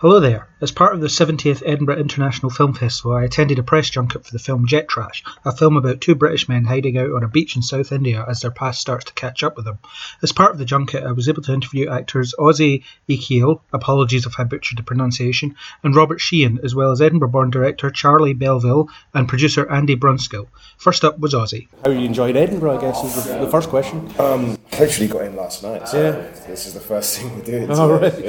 Hello there. As part of the 70th Edinburgh International Film Festival, I attended a press junket for the film Jet Trash, a film about two British men hiding out on a beach in South India as their past starts to catch up with them. As part of the junket, I was able to interview actors Ozzy Ekiel, apologies if I butchered the pronunciation, and Robert Sheehan, as well as Edinburgh born director Charlie Belleville and producer Andy Brunskill. First up was Ozzy. How you enjoyed Edinburgh, I guess, is the, the first question. Um, I literally got in last night, so Yeah. this is the first thing we're doing. Oh, today. right.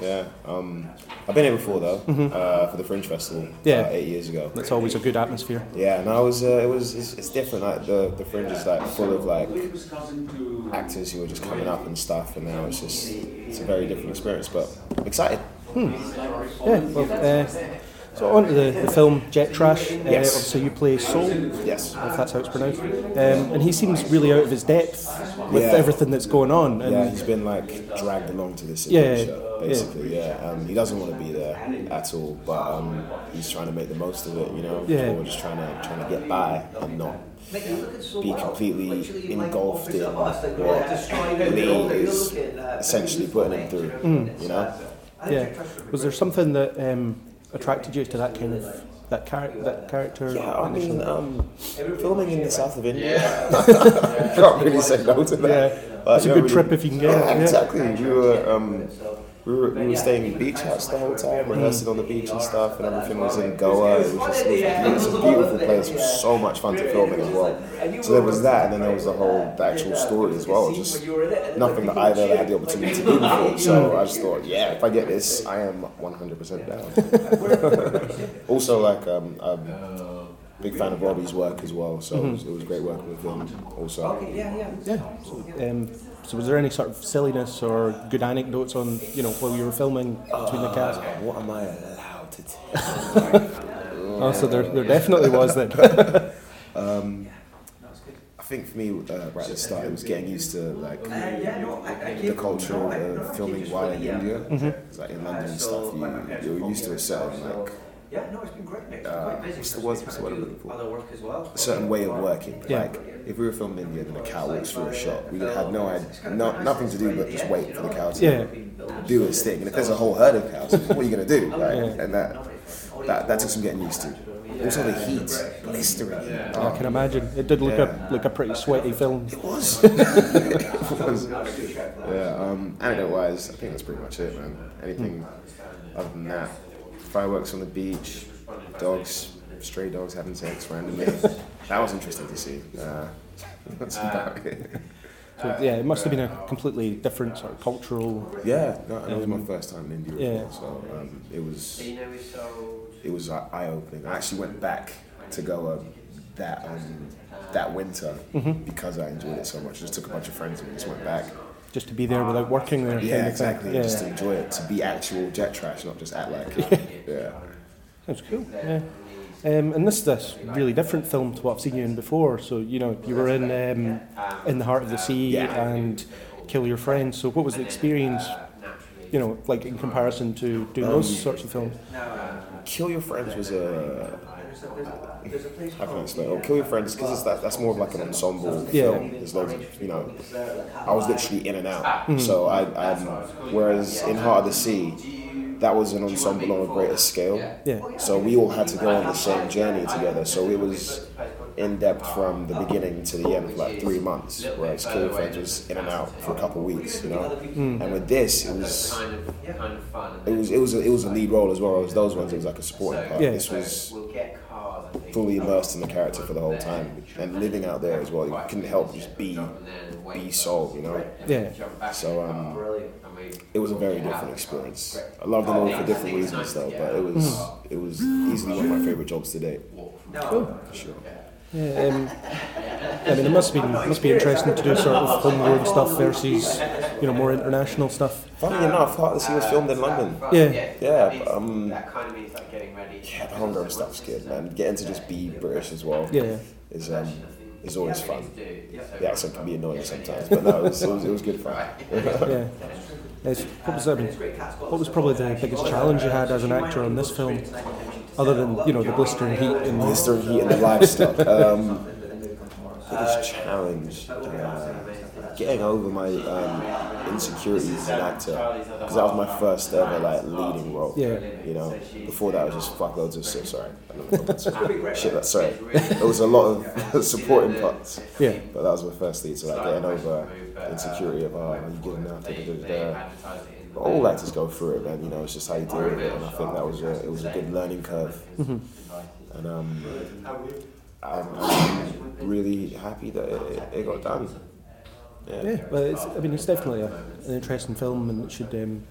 Yeah, yeah. Um, I've been here before though, uh, for the Fringe Festival. Yeah. about eight years ago. It's always a good atmosphere. Yeah, and it was uh, it was it's, it's different. Like the the Fringe is like full of like actors who are just coming up and stuff, and now it's just it's a very different experience. But I'm excited. Yeah, well, uh, so on to the, the film Jet Trash. Uh, Yes. Obviously, you play Soul, Yes. if that's how it's pronounced. Um, and he seems really out of his depth with Yeah. everything that's going on. And Yeah, he's been like dragged along to this adventure, yeah. basically. Yeah, Um, he doesn't want to be there at all, but um, he's trying to make the most of it. You know, Yeah. or just trying to trying to get by and not be completely engulfed in what Lee is essentially putting him through. Mm. You know, yeah, was there something that um, attracted you to that kind of that, char- that character? yeah. I mean, um, filming in the south of India, can't really say no to that. Yeah. Like, It's a good don't trip if you can get it, Yeah, yeah. exactly. We were um, we were we were staying in beach huts the whole time, rehearsing on the beach and stuff, and everything was in Goa. It was just it was a beautiful place. It was so much fun to film in as well. So there was that, and then there was the whole the actual story as well. Just nothing that I've ever had the opportunity to do before. So I just thought, yeah, if I get this, I am 100% down. also, like um, um, big fan of Robbie's work as well. So it, was, it was great working with him. Also. Yeah. So, um, so was there any sort of silliness or good anecdotes on you know while you were filming between the cast? What am I allowed to tell? Oh, so there, there definitely was then. I think for me, uh, right at the start, it was getting used to like the culture of filming while in India. It's like in London and stuff, you, you're used to a certain like yeah, no, uh, what's the word? What's the word I'm looking for? A certain way of working. Yeah. Like if we were filming India, then a cow walks through a shot. We had no idea, no, nothing to do but just wait for the cow to Yeah. do its thing. And if there's a whole herd of cows, what are you gonna do? Like, Yeah. and that, that that took some getting used to. Also the heat, blistering heat. I can imagine it did look Yeah. a like a pretty sweaty film. It was. it was. Yeah, um, anecdote wise, I think that's pretty much it, man. Anything other than that, fireworks on the beach, dogs, stray dogs having sex randomly. that was interesting to see. Uh, that's about it. So yeah, it must have been a completely different sort of cultural. Yeah, no, and it was my first time in India, Yeah. as well, so um, it was it was uh, eye opening. I actually went back to Goa that um, that winter because I enjoyed it so much. I just took a bunch of friends and we just went back. Just to be there without working there. Yeah, exactly. Yeah. Just to enjoy it, to be actual jet trash, not just act like it. Yeah. That's cool. Yeah. Um, and this is this really different film to what I've seen you in before. So you know you were in um, in the heart of the sea Yeah. and Kill Your Friends. So what was the experience? You know, like in comparison to doing those Um, sorts of films. Kill Your Friends was a. How can I explain? Oh, Kill Your Friends, because that, that's more of like an ensemble Yeah. film. There's loads of, you know, I was literally in and out. Mm-hmm. So I, I, whereas in Heart of the Sea, that was an ensemble on a greater scale. Yeah. So we all had to go on the same journey together. So it was in depth from the beginning to the end for like three months, whereas Kill Your Friends was in and out for a couple of weeks, you know. Mm. And with this, it was it was it was a, it was a lead role as well as those ones. It was like a supporting part. Yeah. This was fully immersed in the character for the whole time and living out there as well. You couldn't help but just be be soul, you know. Yeah. So um, it was a very different experience. I loved them all for different reasons though, but it was it was easily one of my favorite jobs to date. Cool. For sure. Yeah, um, I mean, it must be must be interesting to do sort of homegrown stuff versus you know more international stuff. Funny enough, Heart of the Sea was filmed in London. Yeah. Yeah, but, um, yeah, the homegrown stuff's good, man. Getting to just be British as well Yeah. is um is always fun. The accent can be annoying sometimes, but no, it was, it was, it was good fun. Yeah. It's, what was I mean, what was probably the biggest challenge you had as an actor on this film, other than you know the blistering heat and Blistering heat and the livestock. Um, biggest challenge. Uh, getting over my um, insecurities as an actor because that was my first ever like leading role. Yeah. You know, before that I was just fuckloads of shit. Sorry, I don't know what that's- shit. That's sorry. There was a lot of supporting parts. Yeah. But that was my first lead, so like getting over insecurity of oh, are you good enough? Da, da, da, da. But all actors go through it, man. You know, it's just how you deal with it, and I think that was a it was a good learning curve. And um, I'm, I'm really happy that it, it got done. Yeah, well, it's, I mean, it's definitely a, an interesting film, and it should, um,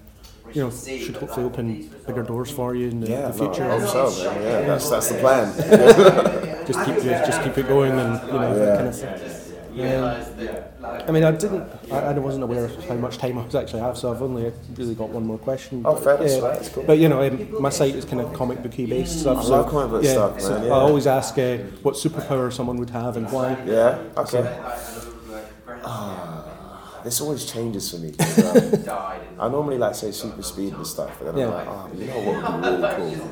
you know, should hopefully open bigger doors for you in the, Yeah, the no, future. Hope so, man. Yeah, that's that's the plan. just keep just keep it going, and you know, that kind of thing. Um, I mean, I didn't, I, I wasn't aware of how much time I was actually have, so I've only really got one more question. Oh, fair, Yeah. that's cool. But you know, um, my site is kind of comic booky based stuff. I so, love comic book yeah, stuff, so yeah. I always ask uh, what superpower someone would have and why. Yeah. Okay. Ah, this always changes for me. um, I normally like say super speed and stuff, but then Yeah. I'm like, oh, you know what would be really cool?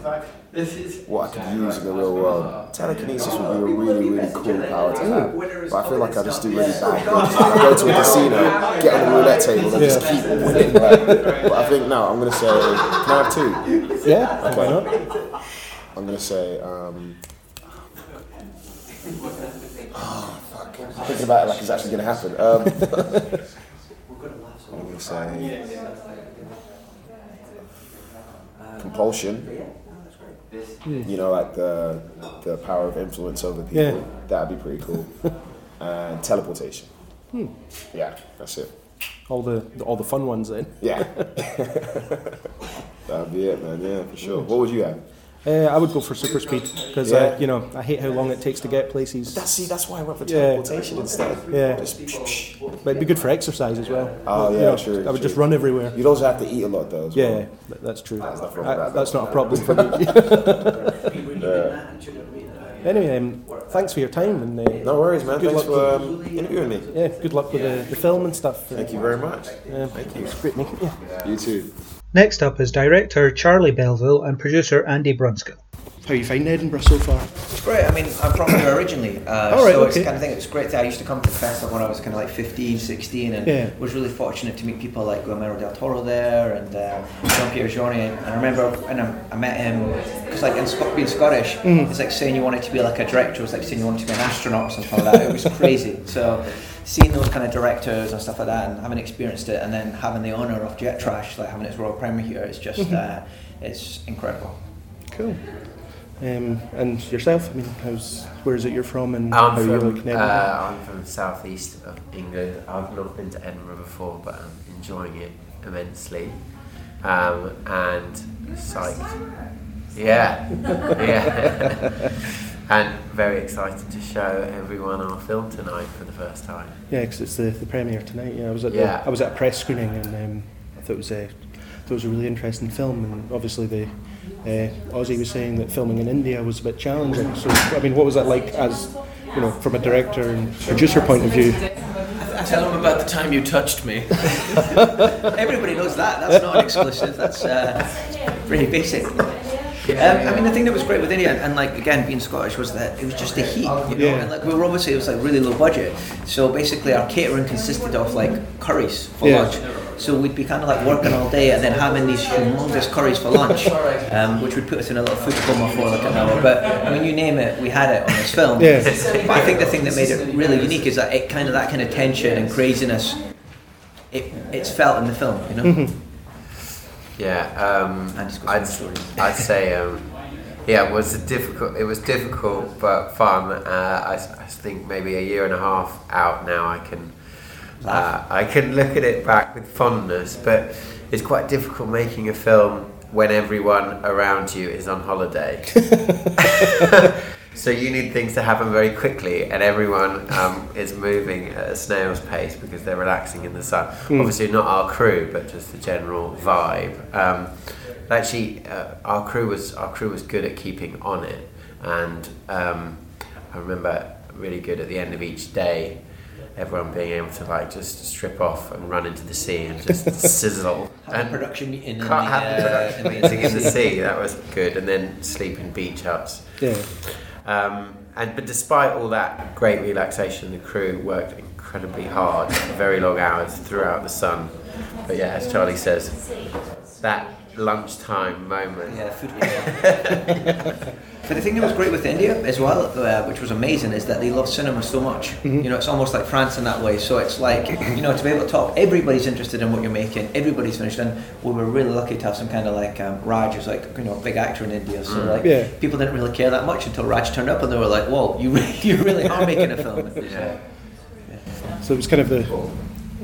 What I could use in the real world. Telekinesis would be a really, really cool power to have. But I feel like I just do really bad things. I go to a casino, get on the roulette table, and just keep winning. Right? But I think no, I'm gonna say, can I have two? Yeah, why not? I'm gonna say, um, oh, fuck. I'm thinking about it like it's actually gonna happen. Um, I'm gonna compulsion. You know, like the the power of influence over people. Yeah. That'd be pretty cool. and teleportation. Hmm. Yeah, that's it. All the, the all the fun ones then. Yeah. That'd be it, man. Yeah, for sure. What would you have? Uh, I would go for super speed because Yeah. uh, you know I hate how long it takes to get places. That's see, that's why I went for Yeah. instead. Yeah. Just, psh, psh. But it'd be good for exercise as well. Oh, You yeah, know, true, I would true. just run everywhere. You'd also have to eat a lot though. As Yeah, well. that's true. nothing wrong I- that, that's not a problem for me. anyway, um, thanks for your time and uh, No worries, man. Good Thanks luck for um, interviewing me. yeah, good luck with the, the film and stuff. Thank you very much. Uh, Thank you. It's great meeting you. You too. Next up is director Charlie Belleville and producer Andy Brunskill. How are you find Edinburgh so far? It's great. I mean, I'm from here originally, uh, All right, so okay. it's kind of thing. It's great. That I used to come to the festival when I was kind of like 15, 16, and Yeah. was really fortunate to meet people like Guillermo del Toro there and uh, Jean Pierre Jeunet. And I remember when I, I met him, because like in Scot- being Scottish, Mm-hmm. it's like saying you wanted to be like a director. It was like saying you wanted to be an astronaut or something like that. It was crazy. So seeing those kind of directors and stuff like that, and having experienced it, and then having the honour of Jet Trash, like having its world premiere here, it's just Mm-hmm. uh, it's incredible. Cool. Um, and yourself? I mean, how's where is it you're from and I'm how you from, like uh, I'm from the southeast of England. I've not been to Edinburgh before, but I'm enjoying it immensely. Um, and psyched. Yeah, yeah. and very excited to show everyone our film tonight for the first time. Yeah, because it's the, the premiere tonight. Yeah, I was at Yeah. the, I was at a press screening and um, I thought it was a thought it was a really interesting film. And obviously the uh, Ozzy was saying that filming in India was a bit challenging. So I mean, what was that like as you know from a director and producer point of view? Tell them about the time you touched me. Everybody knows that. That's not an exclusive. That's uh, pretty basic. Um, I mean, the thing that was great with India, and like again being Scottish, was that it was just the heat. You know, and like we were obviously it was like really low budget, so basically our catering consisted of like curries for Yeah. lunch. So we'd be kind of like working all day and then having these humongous curries for lunch, um, which would put us in a little food coma for like an hour. But I mean, you name it, we had it on this film. Yeah. But I think the thing that made it really unique is that it kind of that kind of tension and craziness. It, it's felt in the film, you know. Yeah, um, And he's got I'd. I'd say, um, yeah, it was a difficult. It was difficult but fun. Uh, I, I think maybe a year and a half out now, I can, uh, I can look at it back with fondness. But it's quite difficult making a film when everyone around you is on holiday. so you need things to happen very quickly, and everyone um, is moving at a snail's pace because they're relaxing in the sun. Obviously, not our crew, but just the general vibe. Um, actually, uh, our crew was our crew was good at keeping on it, and um, I remember really good at the end of each day. Everyone being able to like just strip off and run into the sea and just sizzle and production meeting in the, can't have the uh, production in the- meeting in the sea. That was good, and then sleep in beach huts. Yeah. Um, and but despite all that great relaxation, the crew worked incredibly hard, very long hours throughout the sun. But yeah, as Charlie says, that lunchtime moment. Yeah, food. but the thing that was great with India as well, uh, which was amazing, is that they love cinema so much. Mm-hmm. You know, it's almost like France in that way. So it's like, you know, to be able to talk, everybody's interested in what you're making, everybody's finished. And we were really lucky to have some kind of like um, Raj, who's like, you know, a big actor in India. So like, Mm. Yeah. people didn't really care that much until Raj turned up and they were like, whoa, you, re- you really are making a film. Yeah. So it was kind of the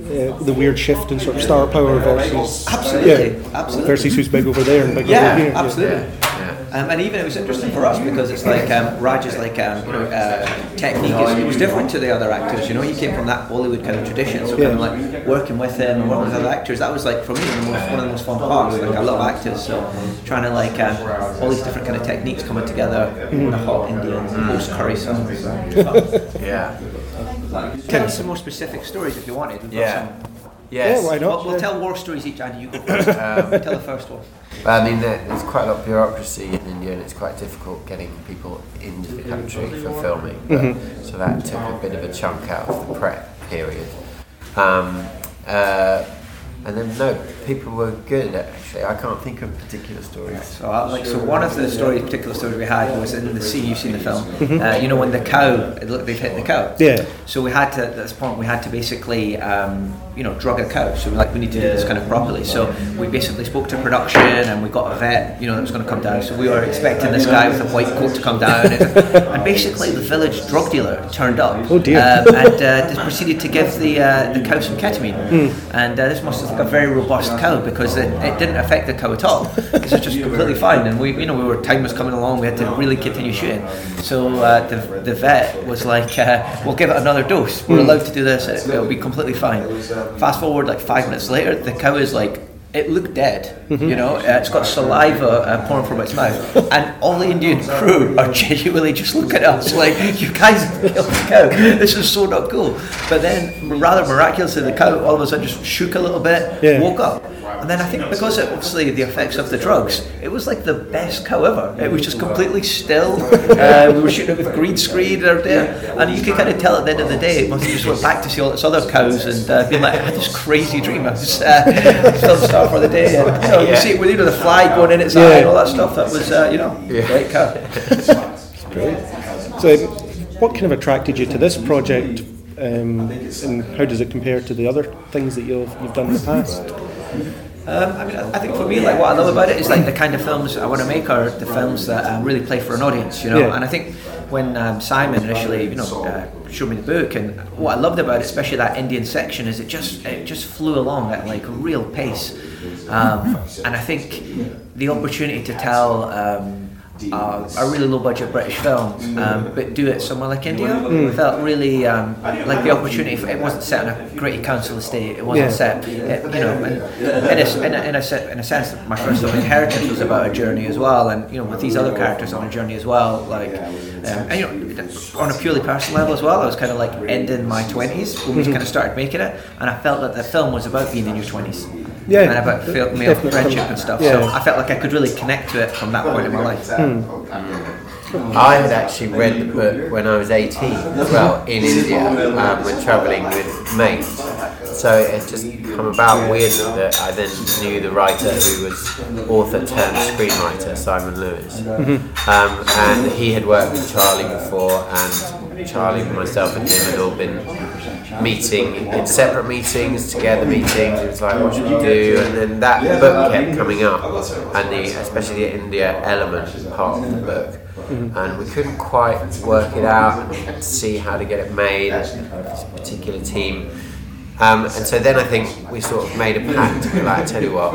uh, the weird shift in sort of star power versus Absolutely, yeah, absolutely. versus who's big over there and big Yeah, over here. absolutely. Yeah. Um, and even it was interesting for us because it's like um, Raj's like um, you know uh, technique is, it was different to the other actors. You know, he came from that Bollywood kind of tradition, so kind of like working with him and working with other actors. That was like for me the most, one of the most fun parts. Like I love actors, so trying to like um, all these different kind of techniques coming together in a hot Indian post curry song. So, Yeah. Tell us some more specific stories if you wanted. We've got Yeah. some- Yes. Yeah, why not? We'll, we'll Yeah. tell war stories each, Andy. You go first. tell the first one. But I mean, there- there's quite a lot of bureaucracy in India, and it's quite difficult getting people into the country for filming. But, So that took a bit of a chunk out of the prep period. Um, uh, and then no, people were good at actually. I can't think of particular stories. So, uh, like, so one of the stories, particular stories we had was in the scene you've seen the film. Uh, you know when the cow, look, they've hit the cow. Yeah. So we had to at this point we had to basically, um, you know, drug a cow. So we're like we need to do this kind of properly. So we basically spoke to production and we got a vet, you know, that was going to come down. So we were expecting this guy with a white coat to come down, and, and basically the village drug dealer turned up. Oh, dear. Um, and uh, just proceeded to give the uh, the cow some ketamine. And uh, this must have like a very robust cow because it, it didn't affect the cow at all. It was just completely fine. And we, you know, we were time was coming along. We had to really continue shooting. So uh, the, the vet was like, uh, "We'll give it another dose. We're allowed to do this. It, it'll be completely fine." Fast forward like five minutes later, the cow is like. It looked dead, you know. Uh, it's got saliva uh, pouring from its mouth, and all the Indian crew are genuinely just looking at us like, "You guys killed the cow. This is so not cool." But then, rather miraculously, the cow all of a sudden just shook a little bit, Yeah. woke up, and then I think because it, obviously the effects of the drugs, it was like the best cow ever. It was just completely still. Uh, we were shooting it with green screen out there, and you could kind of tell at the end of the day it must have just went back to see all its other cows and uh, been like, I had this crazy dream. I was uh, still star for the day. And, you know, you see it with you know the fly going in its Yeah. eye and all that stuff. That was uh, you know great cow. So, what kind of attracted you to this project, um, and how does it compare to the other things that you've you've done in the past? Um, I mean, I think for me, like what I love about it is like the kind of films I want to make are the films that um, really play for an audience, you know. Yeah. And I think when um, Simon initially, you know, uh, showed me the book, and what I loved about it, especially that Indian section, is it just it just flew along at like a real pace. Um, and I think the opportunity to tell. Um, uh, a really low budget British film, um, but do it somewhere like India felt really um, like the opportunity. For, it wasn't set on a gritty council estate. It wasn't Yeah. set, it, you know, and in a, in, a, in, a, in a sense, my first film, Inheritance, was about a journey as well, and you know, with these other characters on a journey as well, like, um, and you know, on a purely personal level as well, I was kind of like ending my twenties when we kind of started making it, and I felt that the film was about being in your twenties. Yeah, and about feel- male definitely. friendship and stuff. Yeah. So I felt like I could really connect to it from that point in my life. I had actually read the book when I was 18 as well in India um, when travelling with mates. So it had just come about weirdly that I then knew the writer who was author turned screenwriter, Simon Lewis. Um, and he had worked with Charlie before, and Charlie, myself, and him had all been meeting in separate meetings, together meetings. It was like, what should we do? And then that book kept coming up, and the especially the India element part of the book. And we couldn't quite work it out and see how to get it made. This particular team. Um, and so then I think we sort of made a pact like, tell you what,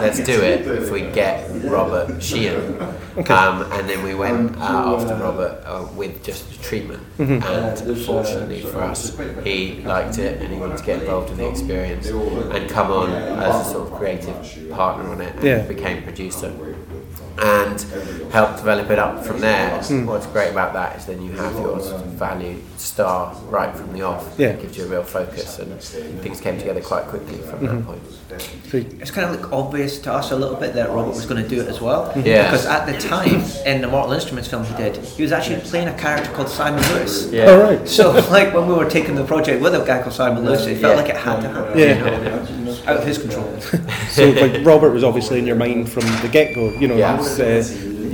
let's do it if we get Robert Sheehan. Um, and then we went uh, after Robert uh, with just the treatment. And fortunately for us, he liked it and he wanted to get involved in the experience and come on as a sort of creative partner on it and Yeah. became producer and help develop it up from there. Mm. What's great about that is then you have your mm. sort of value star right from the off. Yeah. It gives you a real focus and things came together quite quickly from that mm-hmm. point. It's kind of like obvious to us a little bit that Robert was going to do it as well. Mm-hmm. Yeah. Because at the time in the Mortal Instruments film he did, he was actually playing a character called Simon Lewis. Yeah. All right. So like when we were taking the project with a guy called Simon Lewis, it felt Yeah. like it had to happen. Yeah. You know, out of his control. So like Robert was obviously in your mind from the get go. You know, Yeah. it's, uh,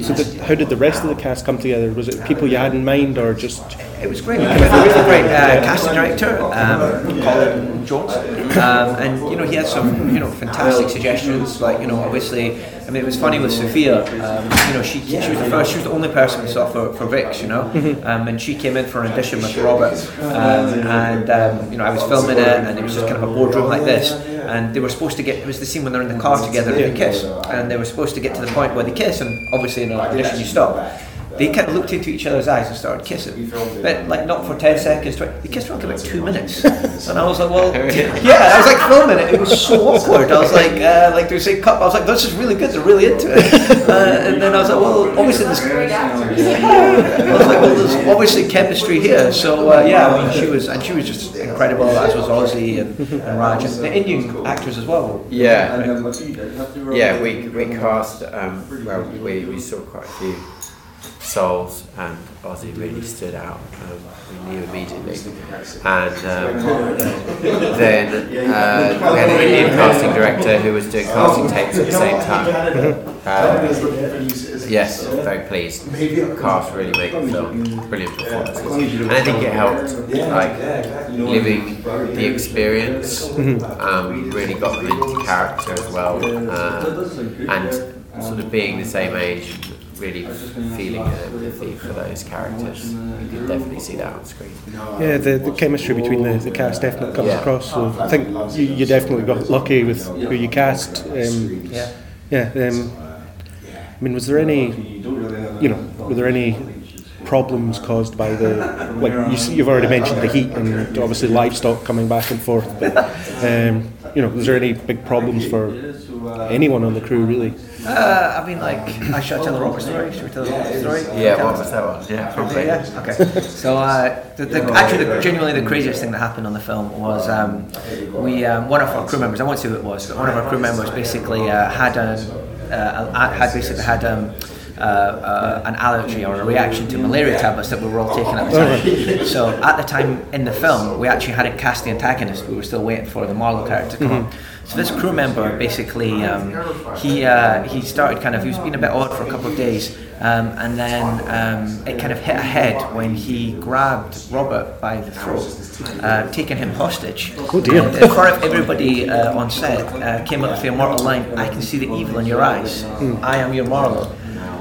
so did, how did the rest of the cast come together? Was it people you had in mind, or just It was great. It was a really great uh, casting director, um, Colin Jones, um, and you know he had some you know fantastic suggestions. Like you know, obviously, I mean, it was funny with Sophia. Um, you know, she, she was the first, she was the only person we saw for for Vix. You know, um, and she came in for an audition with Robert, um, and um, you know I was filming it, and it was just kind of a boardroom like this. And they were supposed to get. It was the scene when they're in the car together and they kiss, and they were supposed to get to the point where they kiss, and obviously in an audition you stop they kind of looked into each other's eyes and started kissing. But like not for 10 seconds, tw- they kissed for like about two minutes. And I was like, well, yeah, I was like filming it. It was so awkward. I was like, uh, like they were saying cup. I was like, this is really good. They're really into it. Uh, and then I was like, well, obviously there's, I was like, well, there's obviously chemistry here. So uh, yeah, I mean, she was, and she was just incredible. As was Ozzy and, and Raj and the Indian actors as well. Yeah, yeah. We we cast. Um, well, we, we saw quite a few souls, and Ozzy really stood out. Um, we knew immediately, and um, then uh, we had an Indian casting director who was doing casting tapes at the same time. Um, yes, very pleased. Cast really made the film, brilliant performances, and I think it helped, like living the experience. Um, really got them into character as well, uh, and sort of being the same age, really feeling an empathy for those characters. You can definitely see that on screen. yeah, the, the chemistry between the, the cast definitely comes Yeah. across. So I think you, you definitely got lucky with who you cast. Um, Yeah. yeah. Um, I mean, was there any, you know, were there any problems caused by the like you, s- you've already mentioned the heat and obviously livestock coming back and forth, but um, you know, was there any big problems for anyone on the crew really? Uh, I mean, like, I should I tell the Robert story. Should we tell the Robert story? Yeah, what was that one? Yeah, probably. Yeah. Okay. So, uh, the, the, actually, the, genuinely, the craziest thing that happened on the film was um, we um, one of our crew members. I won't say who it was, but one of our crew members basically uh, had a, uh, a- had basically had um, uh, uh, an allergy or a reaction to malaria tablets that we were all taking at the time. So, at the time in the film, we actually hadn't cast the antagonist. We were still waiting for the Marlowe character to come on. So this crew member basically um, he uh, he started kind of he was being a bit odd for a couple of days, um, and then um, it kind of hit ahead when he grabbed Robert by the throat, uh, taking him hostage. Oh, dear. And of everybody uh, on set, uh, came up with the immortal line, "I can see the evil in your eyes. I am your Marlowe."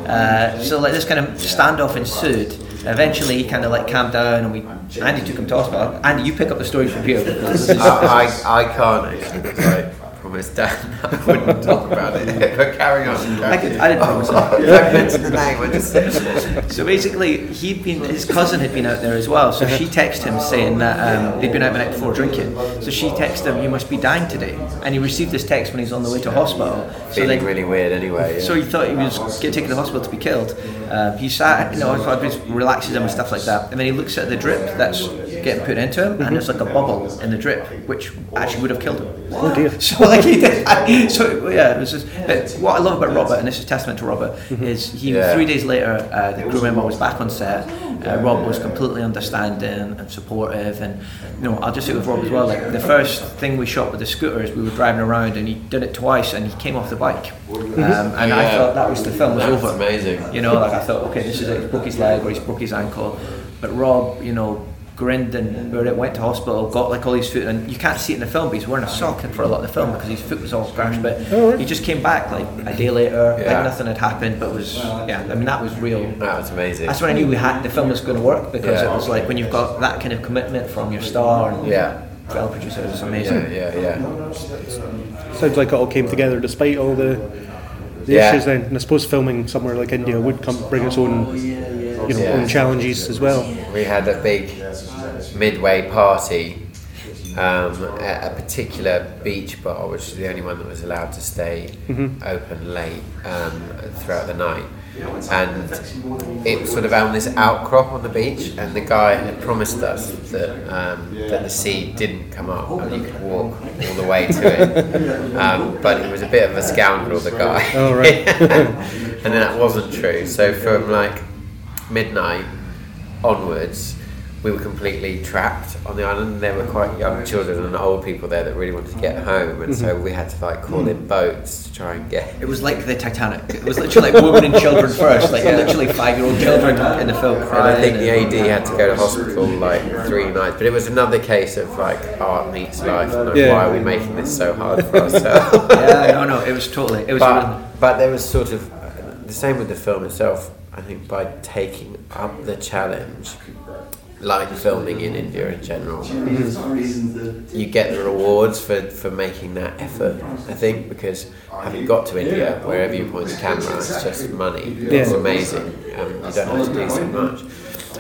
Uh, so like this kind of standoff ensued. Eventually, he kind of like calmed down, and we Andy took him to hospital. Andy, you pick up the story from here. I, I, I can't actually, because I promised Dan I wouldn't talk about it. But carry on. I, could, I didn't promise. Don't mention the name. I just So basically, he'd been his cousin had been out there as well. So she texted him saying that um, they'd been out the night before drinking. So she texted him, "You must be dying today," and he received this text when he's on the way to hospital. So feeling then, really weird anyway. Yeah. so he thought he was getting taken to the hospital to be killed. Um, he sat, you know, I thought it relaxes him and stuff like that. And then he looks at the drip that's getting put into him, and there's like a bubble in the drip, which actually would have killed him. Oh dear. So like he did. So yeah, it was just. But what I love about Robert, and this is testament to Robert, is he Yeah. three days later, uh, the crew member was back on set. Uh, Rob was completely understanding and supportive, and you know, I'll just say with Rob as well. Like the first thing we shot with the scooters, we were driving around, and he did it twice, and he came off the bike, um, and I thought that was the film was over. amazing. You know, like I thought, okay, this is it. He broke his leg or he's broke his ankle, but Rob, you know. Grinned and went to hospital, got like all his foot, and you can't see it in the film, but he's wearing a sock for a lot of the film because his foot was all scratched. But oh, he just came back like a day later, Yeah. like nothing had happened, but it was yeah. I mean, that was real. that was amazing. That's when I knew we had the film was going to work because Yeah. it was like when you've got that kind of commitment from your star and Yeah. fellow producer, it's amazing. Yeah, yeah, yeah. Sounds like it all came together despite all the, the Yeah. issues then. And I suppose filming somewhere like India would come bring its own you know Yeah. own challenges as well. We had a big midway party um, at a particular beach bar, which is the only one that was allowed to stay open late um, throughout the night. And it was sort of on this outcrop on the beach, and the guy had promised us that um, that the sea didn't come up and you could walk all the way to it. Um, but he was a bit of a scoundrel, the guy. Oh, right. and that wasn't true. So from like midnight onwards, we were completely trapped on the island. There were quite young children and old people there that really wanted to get oh. home, and so mm-hmm. we had to like call in mm. boats to try and get. It was like the Titanic. It was literally like women and children first, like literally five-year-old children in the film And. I think the AD had to go to hospital like three nights, but it was another case of like art meets life. And like, Yeah. why are we making this so hard for ourselves? yeah, no, no, it was totally. It was. really- but but there was sort of the same with the film itself. I think by taking up the challenge, like filming in India in general, you get the rewards for, for making that effort. I think because having got to India, wherever you point the camera, it's just money. It's amazing. Um, you don't have to do so much.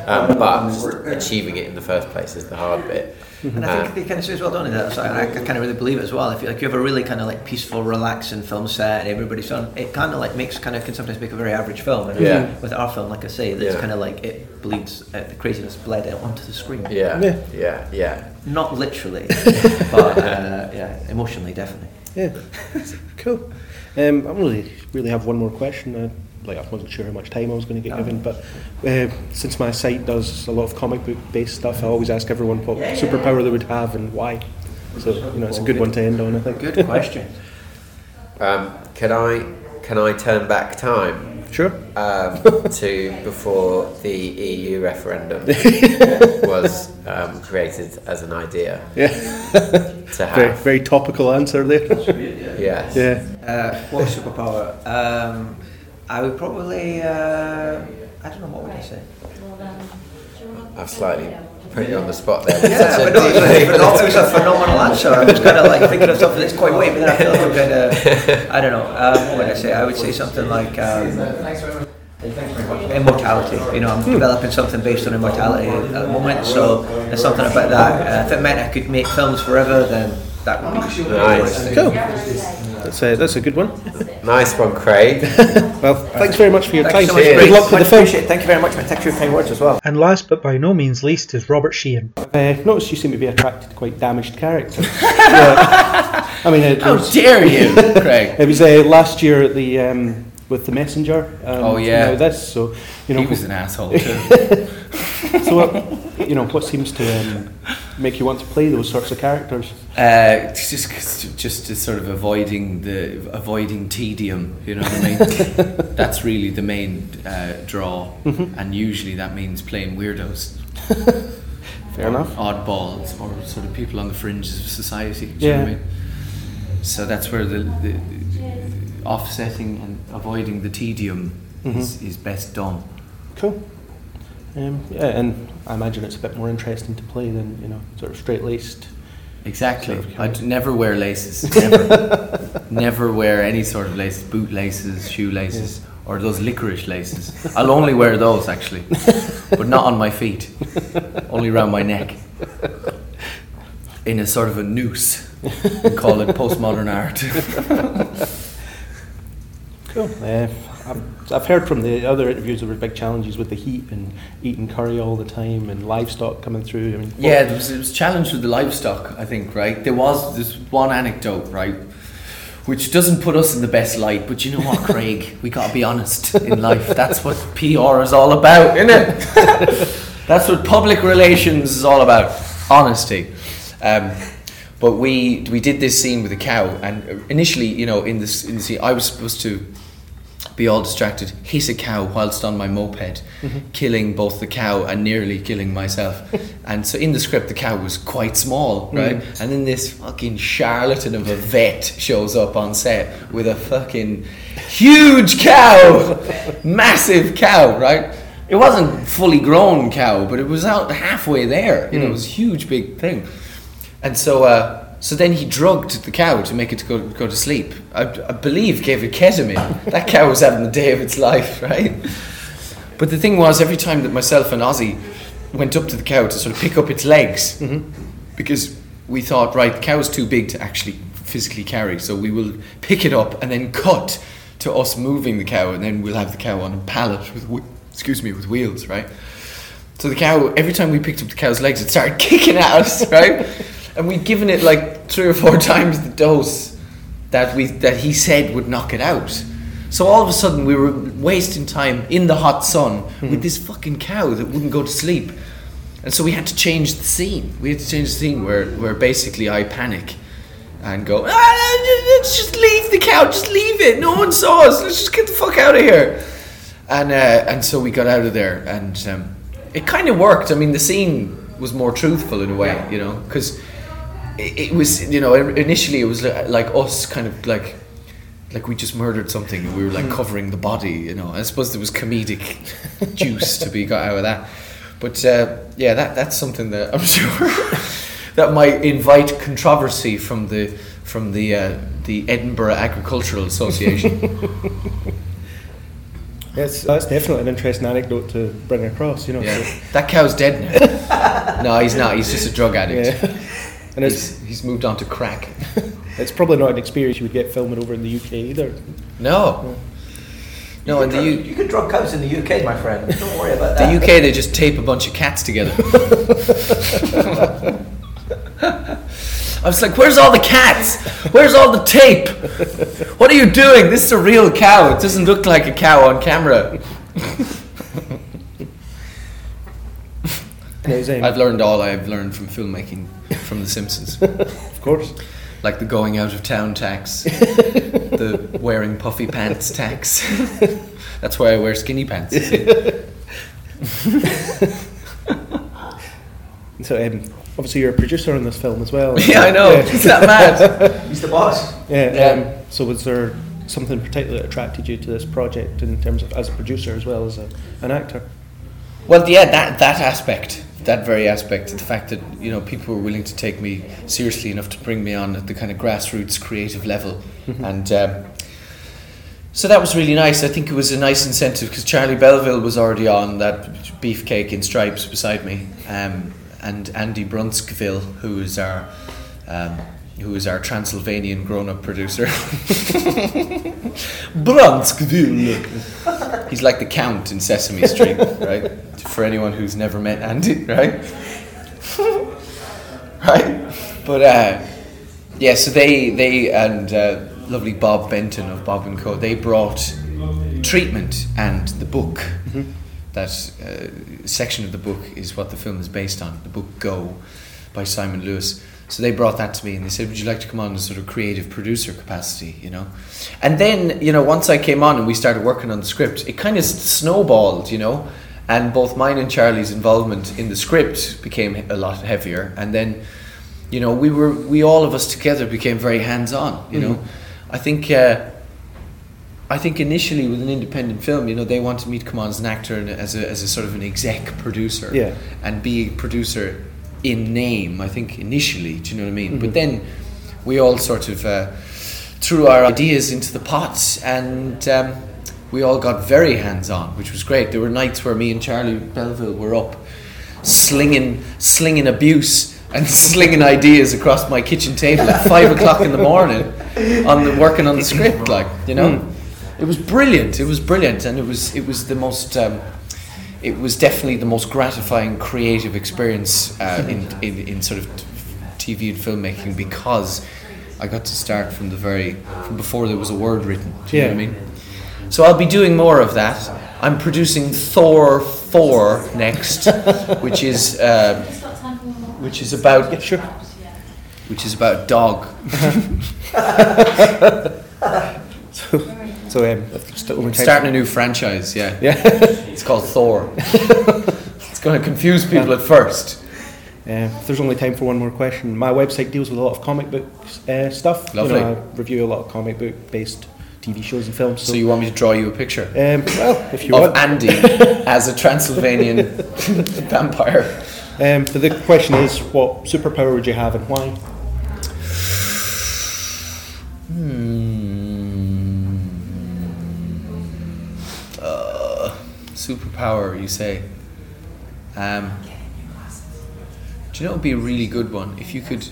Um, but achieving it in the first place is the hard bit. And I Uh, think they kind of say as well, don't they? That so I, I kind of really believe it as well. If you like, you have a really kind of like peaceful, relaxing film set, and everybody's on, it kind of like makes kind of can sometimes make a very average film. And Yeah. with our film, like I say, it's Yeah. kind of like it bleeds, uh, the craziness bled out onto the screen. yeah, Yeah. yeah, yeah. Not literally, but uh, yeah, emotionally definitely. Yeah, cool. Um, I really, really have one more question. Uh, like I wasn't sure how much time I was going to get given, but uh, since my site does a lot of comic book based stuff, I always ask everyone what superpower they would have and why. So you know, it's a good one to end on. I think. Good question. Um, can I can I turn back time Sure. um, to before the EU referendum was um, created as an idea Yeah. to Very, have? very topical answer there. Yes. yeah. Uh, what superpower? Um, I would probably. Uh, I don't know what would I say. I've slightly put you on the spot there. Yeah, but no, it, was deep- a, pheno- it was a phenomenal answer. I was kind of like thinking of something that's quite weird, but then I feel like I'm kind of, I don't know. Um, what would I say? I would say something like um, immortality. You know, I'm developing something based on immortality at the moment, so there's something about that. Uh, if it meant I could make films forever, then that would be Nice. Cool. That's a, that's a good one. Nice one, Craig. Well, thanks very much for your Thanks time. so. Good luck with the Much film. appreciated. Thank you very much, man. Thanks for your kind words as well. And last but by no means least is Robert Sheehan. Uh, notice you seem to be attracted to quite damaged characters. Yeah. I mean, it How was, dare you, Craig? it was uh, last year at the um, with the messenger. Um, Oh, yeah. Now this, so you know, He was an asshole too. so what, you know, what seems to um, make you want to play those sorts of characters? Uh, just just to sort of avoiding the avoiding tedium, you know what I mean? That's really the main uh, draw, and usually that means playing weirdos, Fair enough. oddballs, or sort of people on the fringes of society. Do you know what I Yeah. mean? So that's where the, the offsetting and avoiding the tedium is, is best done. Cool. Um, yeah, and I imagine it's a bit more interesting to play than you know, sort of straight laced. Exactly. Sort of I'd never wear laces. Never. never wear any sort of laces, boot laces, shoe laces, or those licorice laces. I'll only wear those actually, but not on my feet. Only around my neck. In a sort of a noose. We call it postmodern art. Cool. Uh, I've, I've heard from the other interviews there were big challenges with the heat and eating curry all the time and livestock coming through. I mean, Yeah, there was, it was challenged with the livestock, I think, right? There was this one anecdote, right? Which doesn't put us in the best light, but you know what, Craig? We gotta be honest in life. That's what PR is all about, isn't it? That's what public relations is all about. Honesty. Um, but we we did this scene with a cow, and initially, you know, in this in the scene, I was supposed to be all distracted, hit a cow whilst on my moped, mm-hmm. killing both the cow and nearly killing myself. and so in the script, the cow was quite small, mm. right? And then this fucking charlatan of a vet shows up on set with a fucking huge cow, massive cow, right? It wasn't fully grown cow, but it was out halfway there. You know, it mm. was a huge, big thing. And so, uh, so then he drugged the cow to make it go, go to sleep. I, I believe gave it ketamine. that cow was having the day of its life, right? But the thing was, every time that myself and Ozzy went up to the cow to sort of pick up its legs, because we thought, right, the cow's too big to actually physically carry, so we will pick it up and then cut to us moving the cow, and then we'll have the cow on a pallet with, whe- excuse me, with wheels, right? So the cow, every time we picked up the cow's legs, it started kicking at us, right? And we'd given it like three or four times the dose that we that he said would knock it out. So all of a sudden we were wasting time in the hot sun with this fucking cow that wouldn't go to sleep. And so we had to change the scene. We had to change the scene where, where basically I panic and go, ah, let's just leave the cow, just leave it. No one saw us. Let's just get the fuck out of here. And uh, and so we got out of there, and um, it kind of worked. I mean, the scene was more truthful in a way, you know, because it, it was, you know, initially it was like us kind of like like we just murdered something and we were like covering the body, you know. I suppose there was comedic juice to be got out of that. But uh, yeah, that that's something that I'm sure that might invite controversy from the from the uh, the Edinburgh Agricultural Association. Yes, that's definitely an interesting anecdote to bring across. You know, yeah, so- that cow's dead now. no, he's not. He's just a drug addict. yeah. And it's He's, he's moved on to crack. it's probably not an experience you would get filming over in the UK either. No, no. In the you, U- you could drug cows in the UK, my friend. Don't worry about that. the. UK, they just tape a bunch of cats together. I was like, "Where's all the cats? Where's all the tape? What are you doing? This is a real cow. It doesn't look like a cow on camera." And it was, um, I've learned all I've learned from filmmaking from The Simpsons, of course. like the going out of town tax, the wearing puffy pants tax. That's why I wear skinny pants. So um, obviously you're a producer on this film as well. Yeah, I know. Is that mad? He's the boss. Yeah. Yeah. Um, so was there something particularly that attracted you to this project in terms of as a producer as well as a, an actor? Well, yeah, that that aspect, that very aspect, the fact that you know people were willing to take me seriously enough to bring me on at the kind of grassroots creative level, and um, so that was really nice. I think it was a nice incentive because Charlie Belleville was already on that beefcake in stripes beside me, um, and Andy Brunskville, who is our um, who is our Transylvanian grown-up producer. Brunskville. He's like the Count in Sesame Street, right? For anyone who's never met Andy, right? right? But uh, yeah, so they they and uh, lovely Bob Benton of Bob and Co. They brought treatment and the book. That uh, section of the book is what the film is based on. The book Go by Simon Lewis. So they brought that to me and they said, "Would you like to come on in a sort of creative producer capacity?" You know, and then you know once I came on and we started working on the script, it kind of snowballed. You know, and both mine and Charlie's involvement in the script became a lot heavier, and then you know we were we all of us together became very hands on. You know, I think. Uh, I think initially with an independent film, you know, they wanted me to come on as an actor and as a, as a sort of an exec producer Yeah. and be a producer in name, I think initially, do you know what I mean? But then we all sort of uh, threw our ideas into the pots and um, we all got very hands on, which was great. There were nights where me and Charlie Belleville were up slinging, slinging abuse and slinging ideas across my kitchen table at five o'clock in the morning on the, working on the script, like, you know? It was brilliant. It was brilliant, and it was it was the most. Um, it was definitely the most gratifying creative experience uh, in, in in sort of TV and filmmaking because I got to start from the very from before there was a word written. Do you know what I mean? So I'll be doing more of that. I'm producing Thor four next, which is uh, which is about Sure. which is about dog. So um, just. Starting a new franchise, yeah. Yeah. It's called Thor. it's going to confuse people at first. Uh, if there's only time for one more question, my website deals with a lot of comic book uh, stuff. You Lovely. know, I review a lot of comic book based TV shows and films. So, So you want me to draw you a picture um, well, if you of want. Andy as a Transylvanian vampire? Um, but the question is, what superpower would you have and why? Uh, superpower, you say? Um, do you know it would be a really good one? If you could,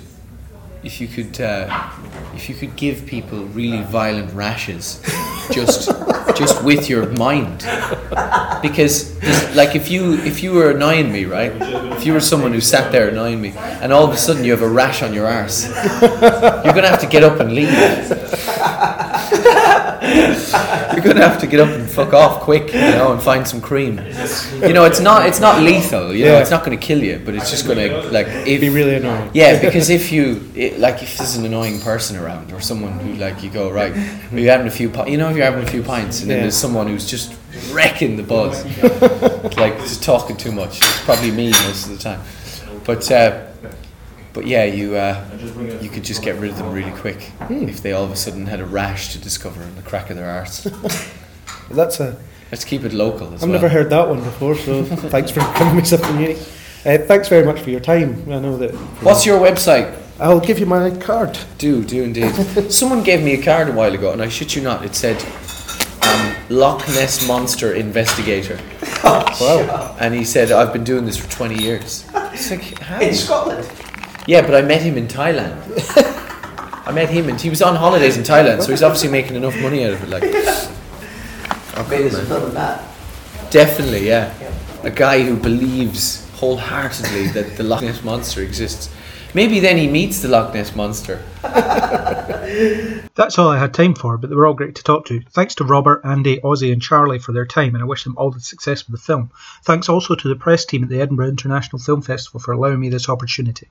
if you could uh, if you could give people really violent rashes just just with your mind because like if you if you were annoying me right if you were someone who sat there annoying me and all of a sudden you have a rash on your arse you're gonna have to get up and leave you're gonna have to get up and fuck off quick you know and find some cream you know it's not it's not lethal you know Yeah. it's not gonna kill you but it's just gonna like if Be really annoying. yeah, because if you it, like, if there's an annoying person around or someone who like you go right, you're having a few, pi- you know, if you're having a few pints and then Yeah. there's someone who's just wrecking the buzz, like just talking too much. It's probably me most of the time, but uh, but yeah, you uh, you could just get rid of them really quick if they all of a sudden had a rash to discover in the crack of their arse. That's a. Let's keep it local as I've well. never heard that one before, so thanks for giving me something unique. Uh, thanks very much for your time. I know that. What's your website? I'll give you my card. Do, do indeed. Someone gave me a card a while ago, and I shit you not, it said um, Loch Ness Monster Investigator. Wow. And he said, I've been doing this for 20 years. It's like, how? In Scotland. Yeah, but I met him in Thailand. I met him, and he was on holidays in Thailand, so he's obviously making enough money out of it. Like, Maybe there's a film of that. definitely, yeah. A guy who believes wholeheartedly that the Loch Ness Monster exists. Maybe then he meets the Loch Ness Monster. That's all I had time for, but they were all great to talk to. Thanks to Robert, Andy, Ozzy, and Charlie for their time, and I wish them all the success with the film. Thanks also to the press team at the Edinburgh International Film Festival for allowing me this opportunity.